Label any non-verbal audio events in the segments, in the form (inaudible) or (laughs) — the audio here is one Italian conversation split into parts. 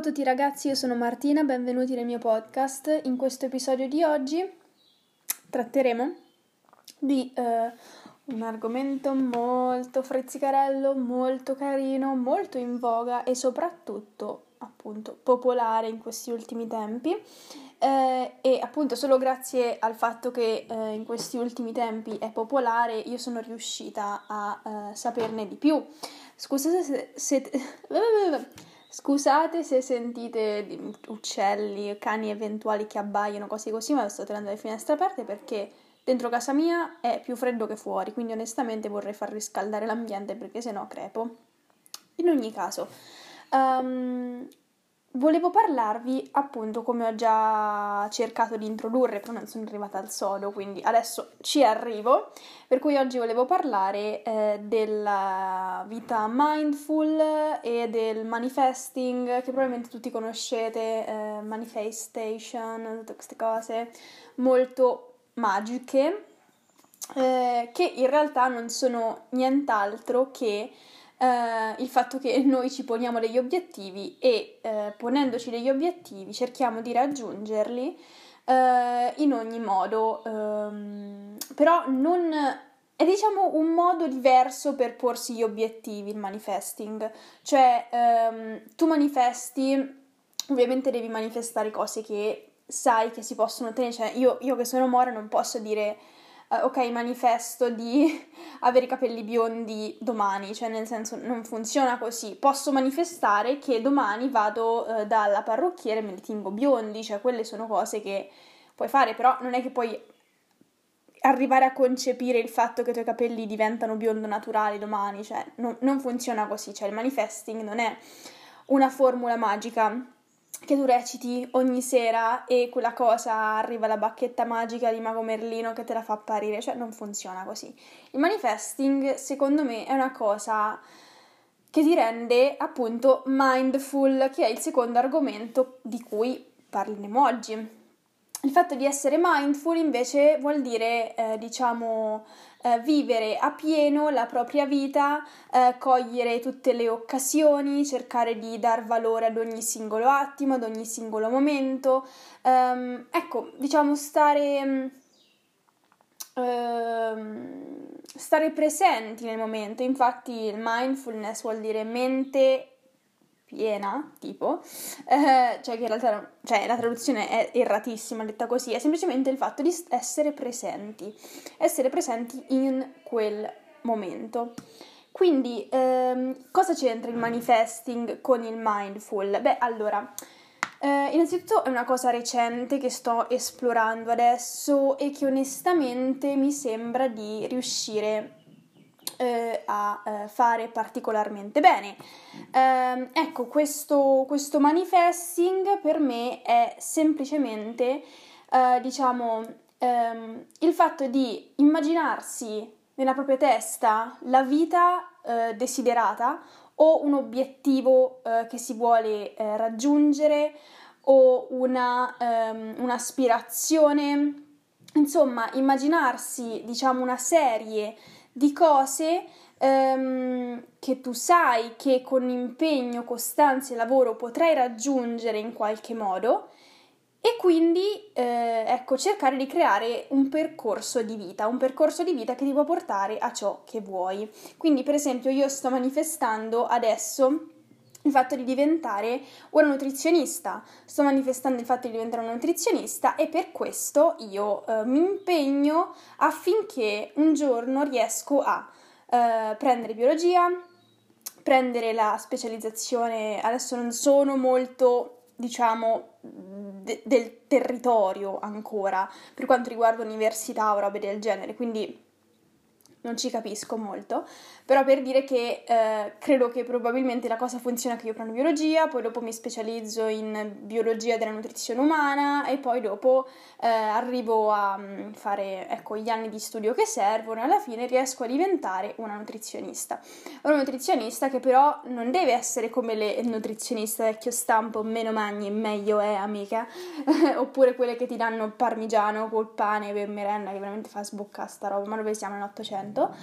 A tutti ragazzi, io sono Martina, benvenuti nel mio podcast. In questo episodio di oggi tratteremo di eh, un argomento molto frizzicarello, molto carino, molto in voga e soprattutto appunto popolare in questi ultimi tempi. Eh, e appunto solo grazie al fatto che eh, in questi ultimi tempi è popolare io sono riuscita a eh, saperne di più. Scusate se, se (laughs) Scusate se sentite uccelli, cani eventuali che abbaiano, cose così, ma sto tenendo le finestre aperte perché dentro casa mia è più freddo che fuori, quindi onestamente vorrei far riscaldare l'ambiente perché sennò crepo. In ogni caso, um, Volevo parlarvi, appunto, come ho già cercato di introdurre, però non sono arrivata al sodo, quindi adesso ci arrivo. Per cui oggi volevo parlare eh, della vita mindful e del manifesting, che probabilmente tutti conoscete, eh, manifestation, tutte queste cose molto magiche, eh, che in realtà non sono nient'altro che eh, il fatto che (laughs) noi ci poniamo degli obiettivi e eh, ponendoci degli obiettivi cerchiamo di raggiungerli eh, in ogni modo, ehm, però non è diciamo un modo diverso per porsi gli obiettivi il manifesting, cioè ehm, tu manifesti, ovviamente devi manifestare cose che sai che si possono ottenere, cioè io, io che sono Mora non posso dire uh, ok, manifesto di (laughs) avere i capelli biondi domani, cioè nel senso non funziona così. Posso manifestare che domani vado uh, dalla parrucchiere e me li tingo biondi, cioè quelle sono cose che puoi fare, però non è che puoi arrivare a concepire il fatto che i tuoi capelli diventano biondo naturali domani, cioè no, non funziona così, cioè il manifesting non è una formula magica che tu reciti ogni sera e quella cosa arriva la bacchetta magica di Mago Merlino che te la fa apparire, cioè non funziona così. Il manifesting, secondo me, è una cosa che ti rende appunto mindful, che è il secondo argomento di cui parleremo oggi. Il fatto di essere mindful invece vuol dire, eh, diciamo, eh, vivere a pieno la propria vita, eh, cogliere tutte le occasioni, cercare di dar valore ad ogni singolo attimo, ad ogni singolo momento. Um, ecco, diciamo, stare, um, stare presenti nel momento. Infatti, il mindfulness vuol dire mente piena, tipo, eh, cioè che in realtà cioè, la traduzione è erratissima detta così, è semplicemente il fatto di essere presenti, essere presenti in quel momento. Quindi, ehm, cosa c'entra il manifesting con il mindful? Beh, allora, eh, innanzitutto è una cosa recente che sto esplorando adesso e che onestamente mi sembra di riuscire eh, a eh, fare particolarmente bene. Eh, ecco, questo, questo, manifesting per me è semplicemente, eh, diciamo, ehm, il fatto di immaginarsi nella propria testa la vita eh, desiderata o un obiettivo eh, che si vuole raggiungere o una, um, un'aspirazione, insomma, immaginarsi, diciamo, una serie di cose ehm, che tu sai che con impegno, costanza e lavoro potrai raggiungere in qualche modo e quindi eh, ecco cercare di creare un percorso di vita, un percorso di vita che ti può portare a ciò che vuoi. Quindi per esempio io sto manifestando adesso il fatto di diventare una nutrizionista. Sto manifestando il fatto di diventare una nutrizionista e per questo io eh, mi impegno affinché un giorno riesco a eh, prendere biologia, prendere la specializzazione, adesso non sono molto diciamo de- del territorio ancora per quanto riguarda università o robe del genere, quindi non ci capisco molto, però per dire che eh, credo che probabilmente la cosa funziona che io prendo biologia, poi dopo mi specializzo in biologia della nutrizione umana e poi dopo eh, arrivo a mm, fare ecco, gli anni di studio che servono e alla fine riesco a diventare una nutrizionista. Una nutrizionista che però non deve essere come le nutrizioniste vecchio stampo, meno magni meglio è amica, (laughs) oppure quelle che ti danno parmigiano col pane per merenda che veramente fa sboccare sta roba, ma dove siamo nell'Ottocento? Momento,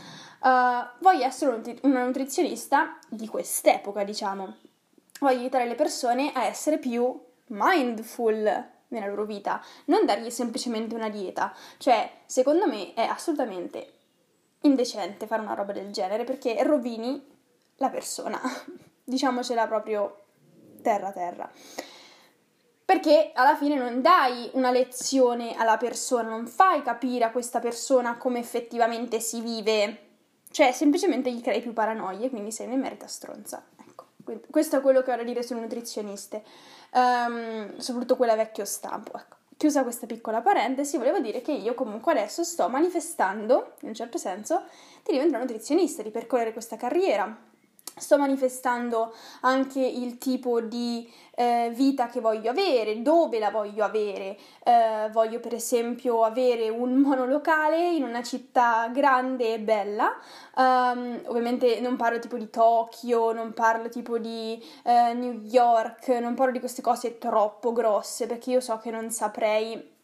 uh, voglio essere una nutrizionista di quest'epoca, diciamo. voglio aiutare le persone a essere più mindful nella loro vita, non dargli semplicemente una dieta. Cioè, secondo me è assolutamente indecente fare una roba del genere perché rovini la persona. (laughs) Diciamocela proprio terra terra. Perché alla fine non dai una lezione alla persona, non fai capire a questa persona come effettivamente si vive, cioè semplicemente gli crei più paranoie, quindi sei un'emerita stronza. Ecco, questo è quello che ho da dire sulle nutrizioniste, um, soprattutto quella vecchio stampo. Ecco. Chiusa questa piccola parentesi, volevo dire che io comunque adesso sto manifestando, in un certo senso, di diventare nutrizionista, di percorrere questa carriera sto manifestando anche il tipo di eh, vita che voglio avere, dove la voglio avere. Eh, voglio per esempio avere un (laughs) monolocale in una città grande e bella. Um, ovviamente non parlo tipo di Tokyo, non parlo tipo di eh, New York, non parlo di queste cose troppo grosse perché io so che non saprei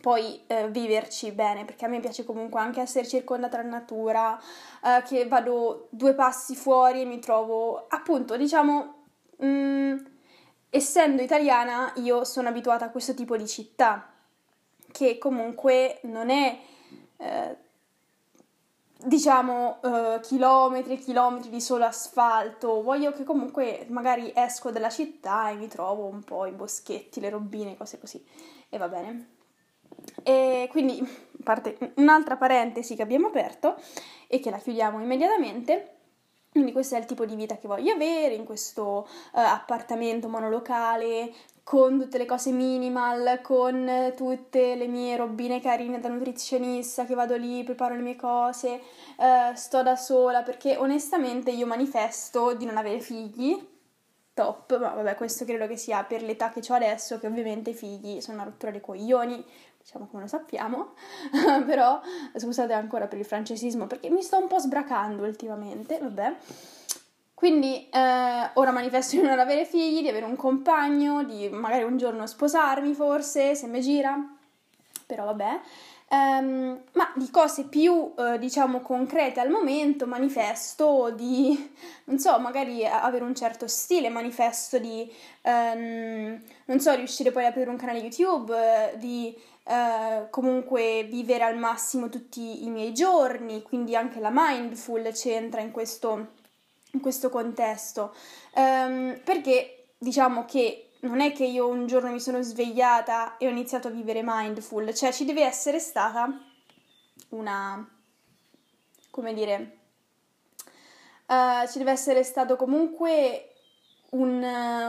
poi eh, viverci bene, perché a me piace comunque anche essere circondata dalla natura, eh, che vado due passi fuori e mi trovo, appunto, diciamo, mh, mm, essendo italiana, io sono abituata a questo tipo di città, che comunque non è, eh, diciamo, eh, chilometri e chilometri di solo asfalto, voglio che comunque magari esco dalla città e mi trovo un po' i boschetti, le robine, cose così, e va bene. E quindi parte, un'altra parentesi che abbiamo aperto e che la chiudiamo immediatamente. Quindi questo è il tipo di vita che voglio avere in questo uh, appartamento monolocale con tutte le cose minimal, con tutte le mie robine carine da nutrizionista che vado lì, preparo le mie cose, uh, sto da sola perché onestamente io manifesto di non avere figli. Top, ma vabbè, questo credo che sia per l'età che ho adesso, che ovviamente i figli sono una rottura dei coglioni, diciamo come lo sappiamo, (laughs) però scusate ancora per il francesismo perché mi sto un po' sbracando ultimamente, vabbè. Quindi eh, ora manifesto di non avere figli, di avere un compagno, di magari un giorno sposarmi forse, se mi gira, però vabbè. Um, ma di cose più, uh, diciamo, concrete al momento, manifesto di, non so, magari avere un certo stile, manifesto di, um, non so, riuscire poi ad aprire un canale YouTube, uh, di Uh, comunque vivere al massimo tutti i miei giorni, quindi anche la mindful c'entra in questo, in questo contesto, um, perché diciamo che non è che io un giorno mi sono svegliata e ho iniziato a vivere mindful, cioè ci deve essere stata una, come dire, uh, ci deve essere stato comunque un,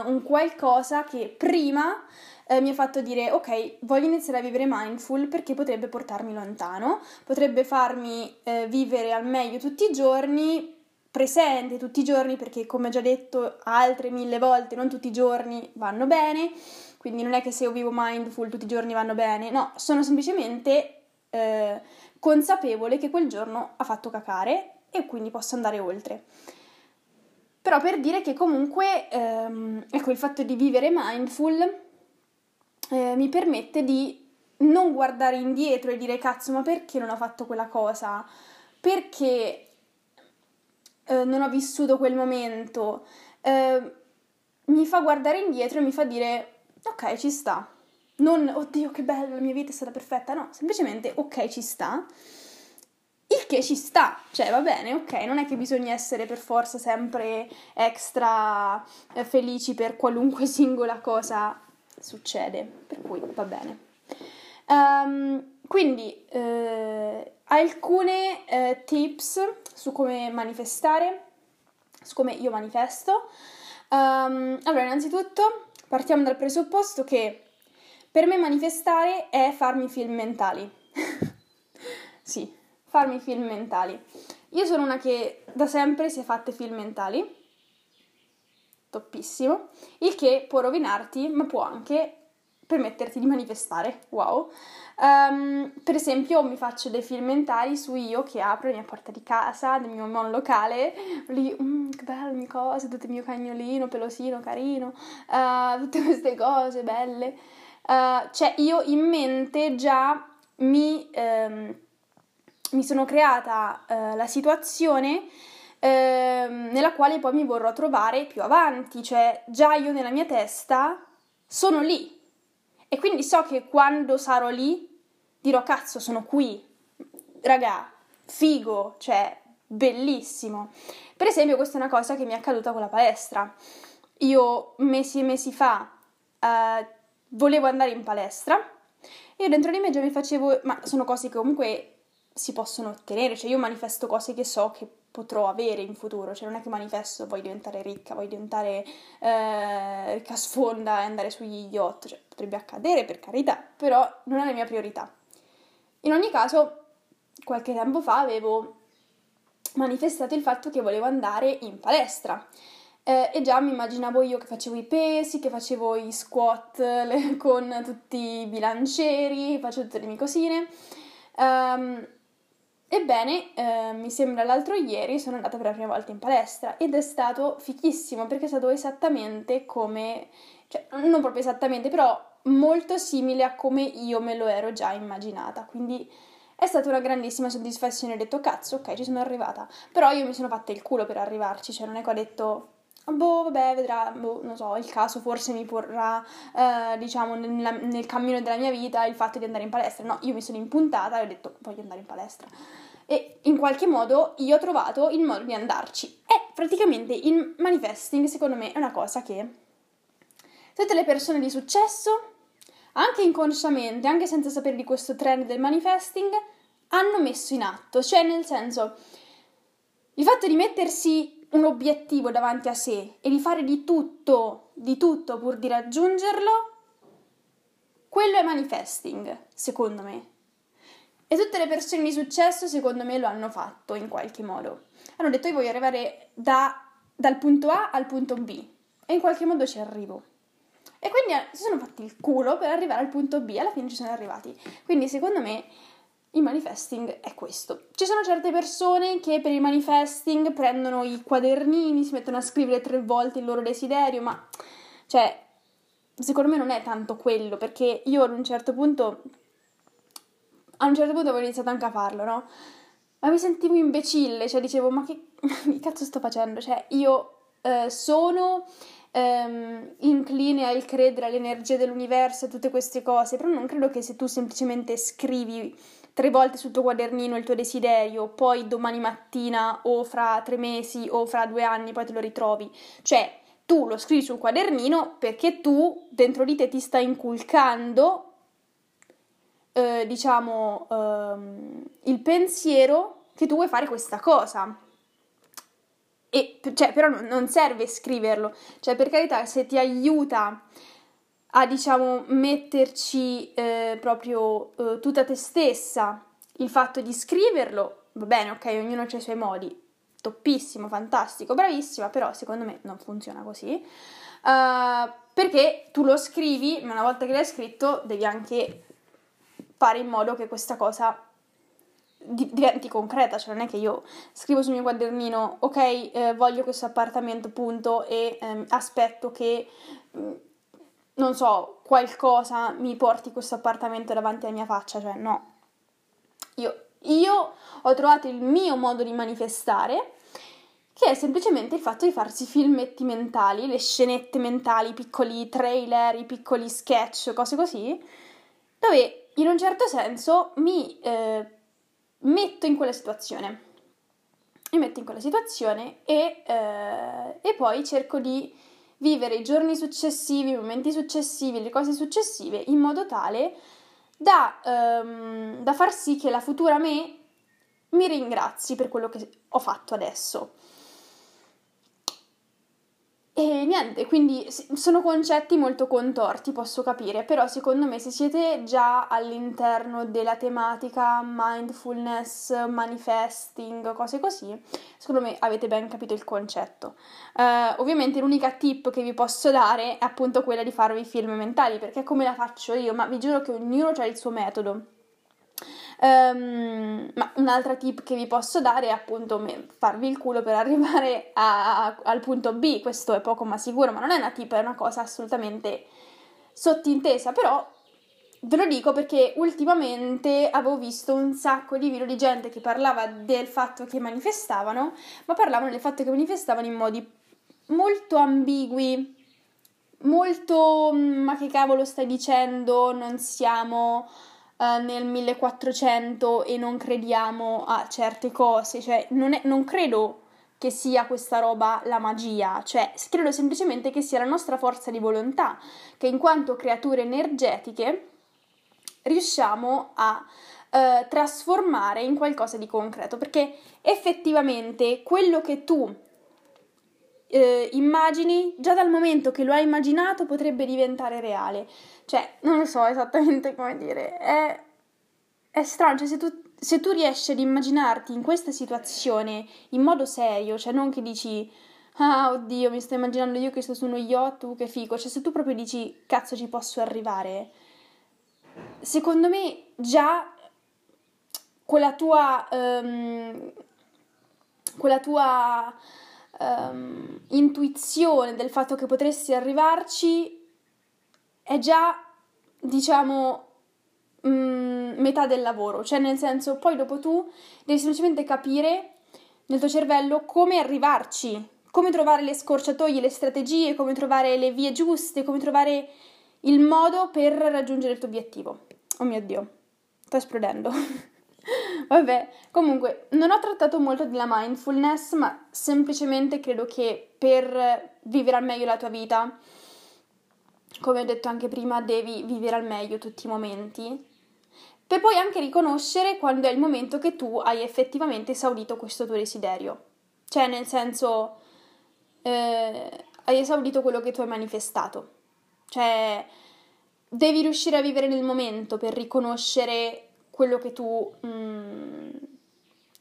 un qualcosa che prima eh, mi ha fatto dire ok, voglio iniziare a vivere mindful perché potrebbe portarmi lontano, potrebbe farmi eh, vivere al meglio tutti i giorni, presente tutti i giorni perché come ho già detto altre mille volte non tutti i giorni vanno bene, quindi non è che se io vivo mindful tutti i giorni vanno bene, no, sono semplicemente eh, consapevole che quel giorno ha fatto cacare e quindi posso andare oltre. Però per dire che comunque, ehm, ecco, il fatto di vivere mindful eh, mi permette di non guardare indietro e dire cazzo, ma perché non ho fatto quella cosa? Perché eh, non ho vissuto quel momento? Eh, mi fa guardare indietro e mi fa dire ok, ci sta. Non oddio, che bello, la mia vita è stata perfetta. No, semplicemente ok, ci sta. Il che ci sta, cioè va bene, ok, non è che bisogna essere per forza sempre extra eh, felici per qualunque (laughs) singola cosa succede, per cui va bene. Um, quindi eh, alcune eh, tips su come manifestare, su come io manifesto. Um, allora, innanzitutto partiamo dal presupposto che per me manifestare è farmi film mentali. Farmi film mentali. Io sono una che da sempre si è fatte film mentali toppissimo, il che può rovinarti, ma può anche permetterti di manifestare. Wow! Um, per esempio, mi faccio dei film mentali su io che apro la mia porta di casa, del mio monolocale, lì, mm, che belle cose, tutto il mio cagnolino, pelosino, carino, uh, tutte queste cose belle. Uh, cioè, io in mente già mi, um, mi sono creata uh, la situazione ehm, nella quale poi mi vorrò trovare più avanti, cioè già io nella mia testa sono lì e quindi so che quando sarò lì dirò cazzo sono qui, raga, figo, cioè bellissimo. Per esempio questa è una cosa che mi è accaduta con la palestra. Io mesi e mesi fa uh, volevo andare in palestra e dentro di me già mi facevo, ma sono cose che comunque si possono ottenere, cioè io manifesto cose che so che potrò avere in futuro, cioè non è che manifesto voglio diventare ricca, voglio diventare eh, ricca sfonda e andare sugli yacht, cioè potrebbe accadere per carità, però non è la mia priorità. In ogni caso, qualche tempo fa avevo manifestato il fatto che volevo andare in palestra eh, e già mi immaginavo io che facevo i pesi, che facevo i squat (laughs) con tutti i bilancieri, facevo tutte le mie cosine. Um, Ebbene, eh, mi sembra l'altro ieri sono andata per la prima volta in palestra ed è stato fichissimo perché è stato esattamente come, cioè non proprio esattamente, però molto simile a come io me lo ero già immaginata. Quindi è stata una grandissima soddisfazione. Ho detto, cazzo, ok, ci sono arrivata. Però io mi sono fatta il culo per arrivarci, cioè non è che ho detto, boh, vabbè, vedrà, boh, non so, il caso forse mi porrà, eh, diciamo, nel, nel cammino della mia vita il fatto di andare in palestra. No, io mi sono impuntata e ho detto, voglio andare in palestra e in qualche modo io ho trovato il modo di andarci. E praticamente il manifesting, secondo me, è una cosa che tutte le persone di successo, anche inconsciamente, anche senza sapere di questo trend del manifesting, hanno messo in atto. Cioè, nel senso, il fatto di mettersi un obiettivo davanti a sé e di fare di tutto, di tutto pur di raggiungerlo, quello è manifesting, secondo me. E tutte le persone di successo, secondo me, lo hanno fatto in qualche modo. Hanno detto: Io voglio arrivare da, dal punto A al punto B. E in qualche modo ci arrivo. E quindi eh, si sono fatti il culo per arrivare al punto B. Alla fine ci sono arrivati. Quindi, secondo me, il manifesting è questo. Ci sono certe persone che per il manifesting prendono i quadernini, si mettono a scrivere tre volte il loro desiderio, ma cioè, secondo me non è tanto quello, perché io ad un certo punto a un certo punto avevo iniziato anche a farlo, no? Ma mi sentivo imbecille, cioè dicevo, ma che, (laughs) che cazzo sto facendo? Cioè, io eh, sono ehm, incline al credere all'energia dell'universo e tutte queste cose, però non credo che se tu semplicemente scrivi tre volte sul tuo quadernino il tuo desiderio, poi domani mattina o fra tre mesi o fra due anni poi te lo ritrovi. Cioè, tu lo scrivi sul quadernino perché tu dentro di te ti stai inculcando eh, diciamo, ehm, il pensiero che tu vuoi fare questa cosa. E, cioè, però non serve scriverlo, cioè per carità se ti aiuta a diciamo metterci eh, proprio eh, tutta te stessa. Il fatto di scriverlo, va bene, ok, ognuno ha i suoi modi, toppissimo, fantastico, bravissima, però secondo me non funziona così. Uh, perché tu lo scrivi, ma una volta che l'hai scritto devi anche fare in modo che questa cosa diventi concreta, cioè non è che io scrivo sul mio quadernino ok eh, voglio questo appartamento punto e ehm, aspetto che mm, non so qualcosa mi porti questo appartamento davanti alla mia faccia, cioè no io, io ho trovato il mio modo di manifestare che è semplicemente il fatto di farsi filmetti mentali, le scenette mentali, i piccoli trailer, i piccoli sketch, cose così, dove in un certo senso mi eh, metto in quella situazione. Mi metto in quella situazione e, eh, e poi cerco di vivere i giorni successivi, i momenti successivi, le cose successive in modo tale da, ehm, da far sì che la futura me mi ringrazi per quello che ho fatto adesso. E niente, quindi sono concetti molto contorti, posso capire, però secondo me se siete già all'interno della tematica mindfulness, manifesting, cose così, secondo me avete ben capito il concetto. Uh, ovviamente l'unica tip che vi posso dare è appunto quella di farvi film mentali, perché come la faccio io, ma vi giuro che ognuno ha il suo metodo. Um, ma un'altra tip che vi posso dare è appunto farvi il culo per (laughs) arrivare a, a, al punto B. Questo è poco ma sicuro, ma non è una tip, è una cosa assolutamente sottintesa, però Ve lo dico perché ultimamente avevo visto un sacco di video di gente che parlava del fatto che manifestavano, ma parlavano del fatto che manifestavano in modi molto ambigui, molto mm, ma che cavolo stai dicendo, non siamo uh, nel 1400 e non crediamo a certe cose, cioè non, è, non credo che sia questa roba la magia, cioè credo semplicemente che sia la nostra forza di volontà, che in quanto creature energetiche riusciamo a eh, trasformare in qualcosa di concreto, perché effettivamente quello che tu eh, immagini, già dal momento che lo hai immaginato potrebbe diventare reale. Cioè, non lo so esattamente (laughs) come dire, è, è strano, cioè se tu se tu riesci ad immaginarti in questa situazione in modo serio, cioè non che dici ah oddio mi sto immaginando io che sto su uno yacht, uh, che figo, cioè se tu proprio dici cazzo ci posso arrivare, secondo me già quella tua, um, quella tua um, intuizione del fatto che potresti arrivarci è già diciamo mh, mm, metà del lavoro, cioè nel senso poi dopo tu devi semplicemente capire nel tuo cervello come arrivarci, come trovare le scorciatoie, le strategie, come trovare le vie giuste, come trovare il modo per raggiungere il tuo obiettivo. Oh mio Dio, sto esplodendo. (laughs) Vabbè, comunque, non ho trattato molto della mindfulness, ma semplicemente credo che per vivere al meglio la tua vita, come ho detto anche prima, devi vivere al meglio tutti i momenti per poi anche riconoscere quando è il momento che tu hai effettivamente esaudito questo tuo desiderio. Cioè, nel senso, eh, hai esaudito quello che tu hai manifestato. Cioè, devi riuscire a vivere nel momento per riconoscere quello che tu mm,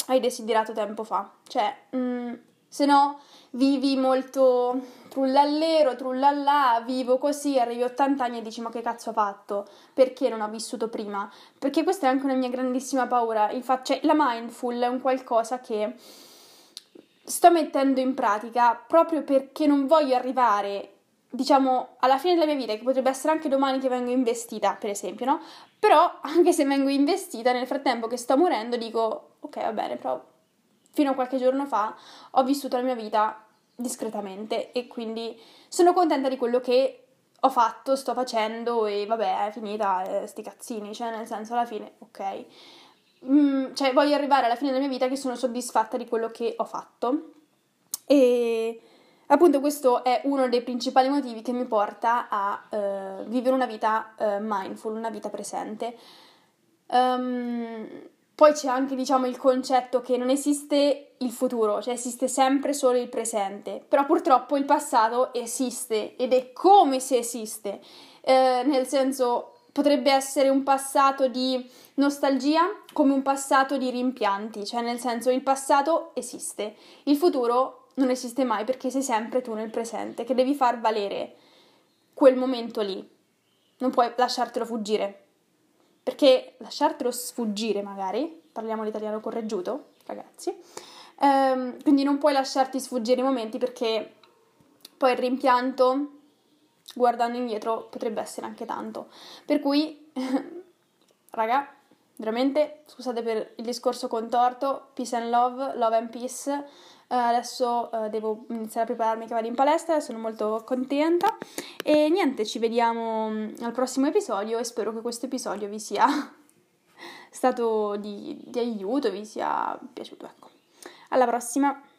hai desiderato tempo fa. Cioè, mm, se no vivi molto trullallero, trullallà, vivo così, arrivi a 80 anni e dici ma che cazzo ho fatto? Perché non ho vissuto prima? Perché questa è anche una mia grandissima paura, infatti cioè, la mindful è un qualcosa che sto mettendo in pratica proprio perché non voglio arrivare diciamo alla fine della mia vita, che potrebbe essere anche domani che vengo investita, per esempio, no? Però (laughs) anche se vengo investita, nel frattempo che sto morendo, dico ok, va bene, però fino a qualche giorno fa ho vissuto la mia vita discretamente e quindi sono contenta di quello che ho fatto, sto facendo e vabbè è finita, eh, sti cazzini, cioè nel senso alla fine ok. Mm, cioè voglio arrivare alla fine della mia vita che sono soddisfatta di quello che ho fatto e appunto questo è uno dei principali motivi che mi porta a uh, vivere una vita uh, mindful, una vita presente. Um, poi c'è anche, diciamo, il concetto che non esiste il futuro, cioè esiste sempre solo il presente, però purtroppo il passato esiste ed è come se esiste, eh, nel senso potrebbe essere un passato di nostalgia come un passato di rimpianti, cioè nel senso il passato esiste, il futuro non esiste mai perché sei sempre tu nel presente, che devi far valere quel momento lì, non puoi lasciartelo fuggire. Perché lasciartelo sfuggire, magari, parliamo l'italiano correggiuto, ragazzi, ehm, quindi non puoi lasciarti sfuggire i momenti perché poi il rimpianto, guardando indietro, potrebbe essere anche tanto. Per cui, (laughs) raga, veramente, scusate per il discorso contorto, peace and love, love and peace, adesso uh, devo iniziare a prepararmi che vado in palestra, sono molto contenta e niente, ci vediamo um, al prossimo episodio e spero che questo episodio vi sia (laughs) stato di, di aiuto, vi sia piaciuto. Ecco. Alla prossima!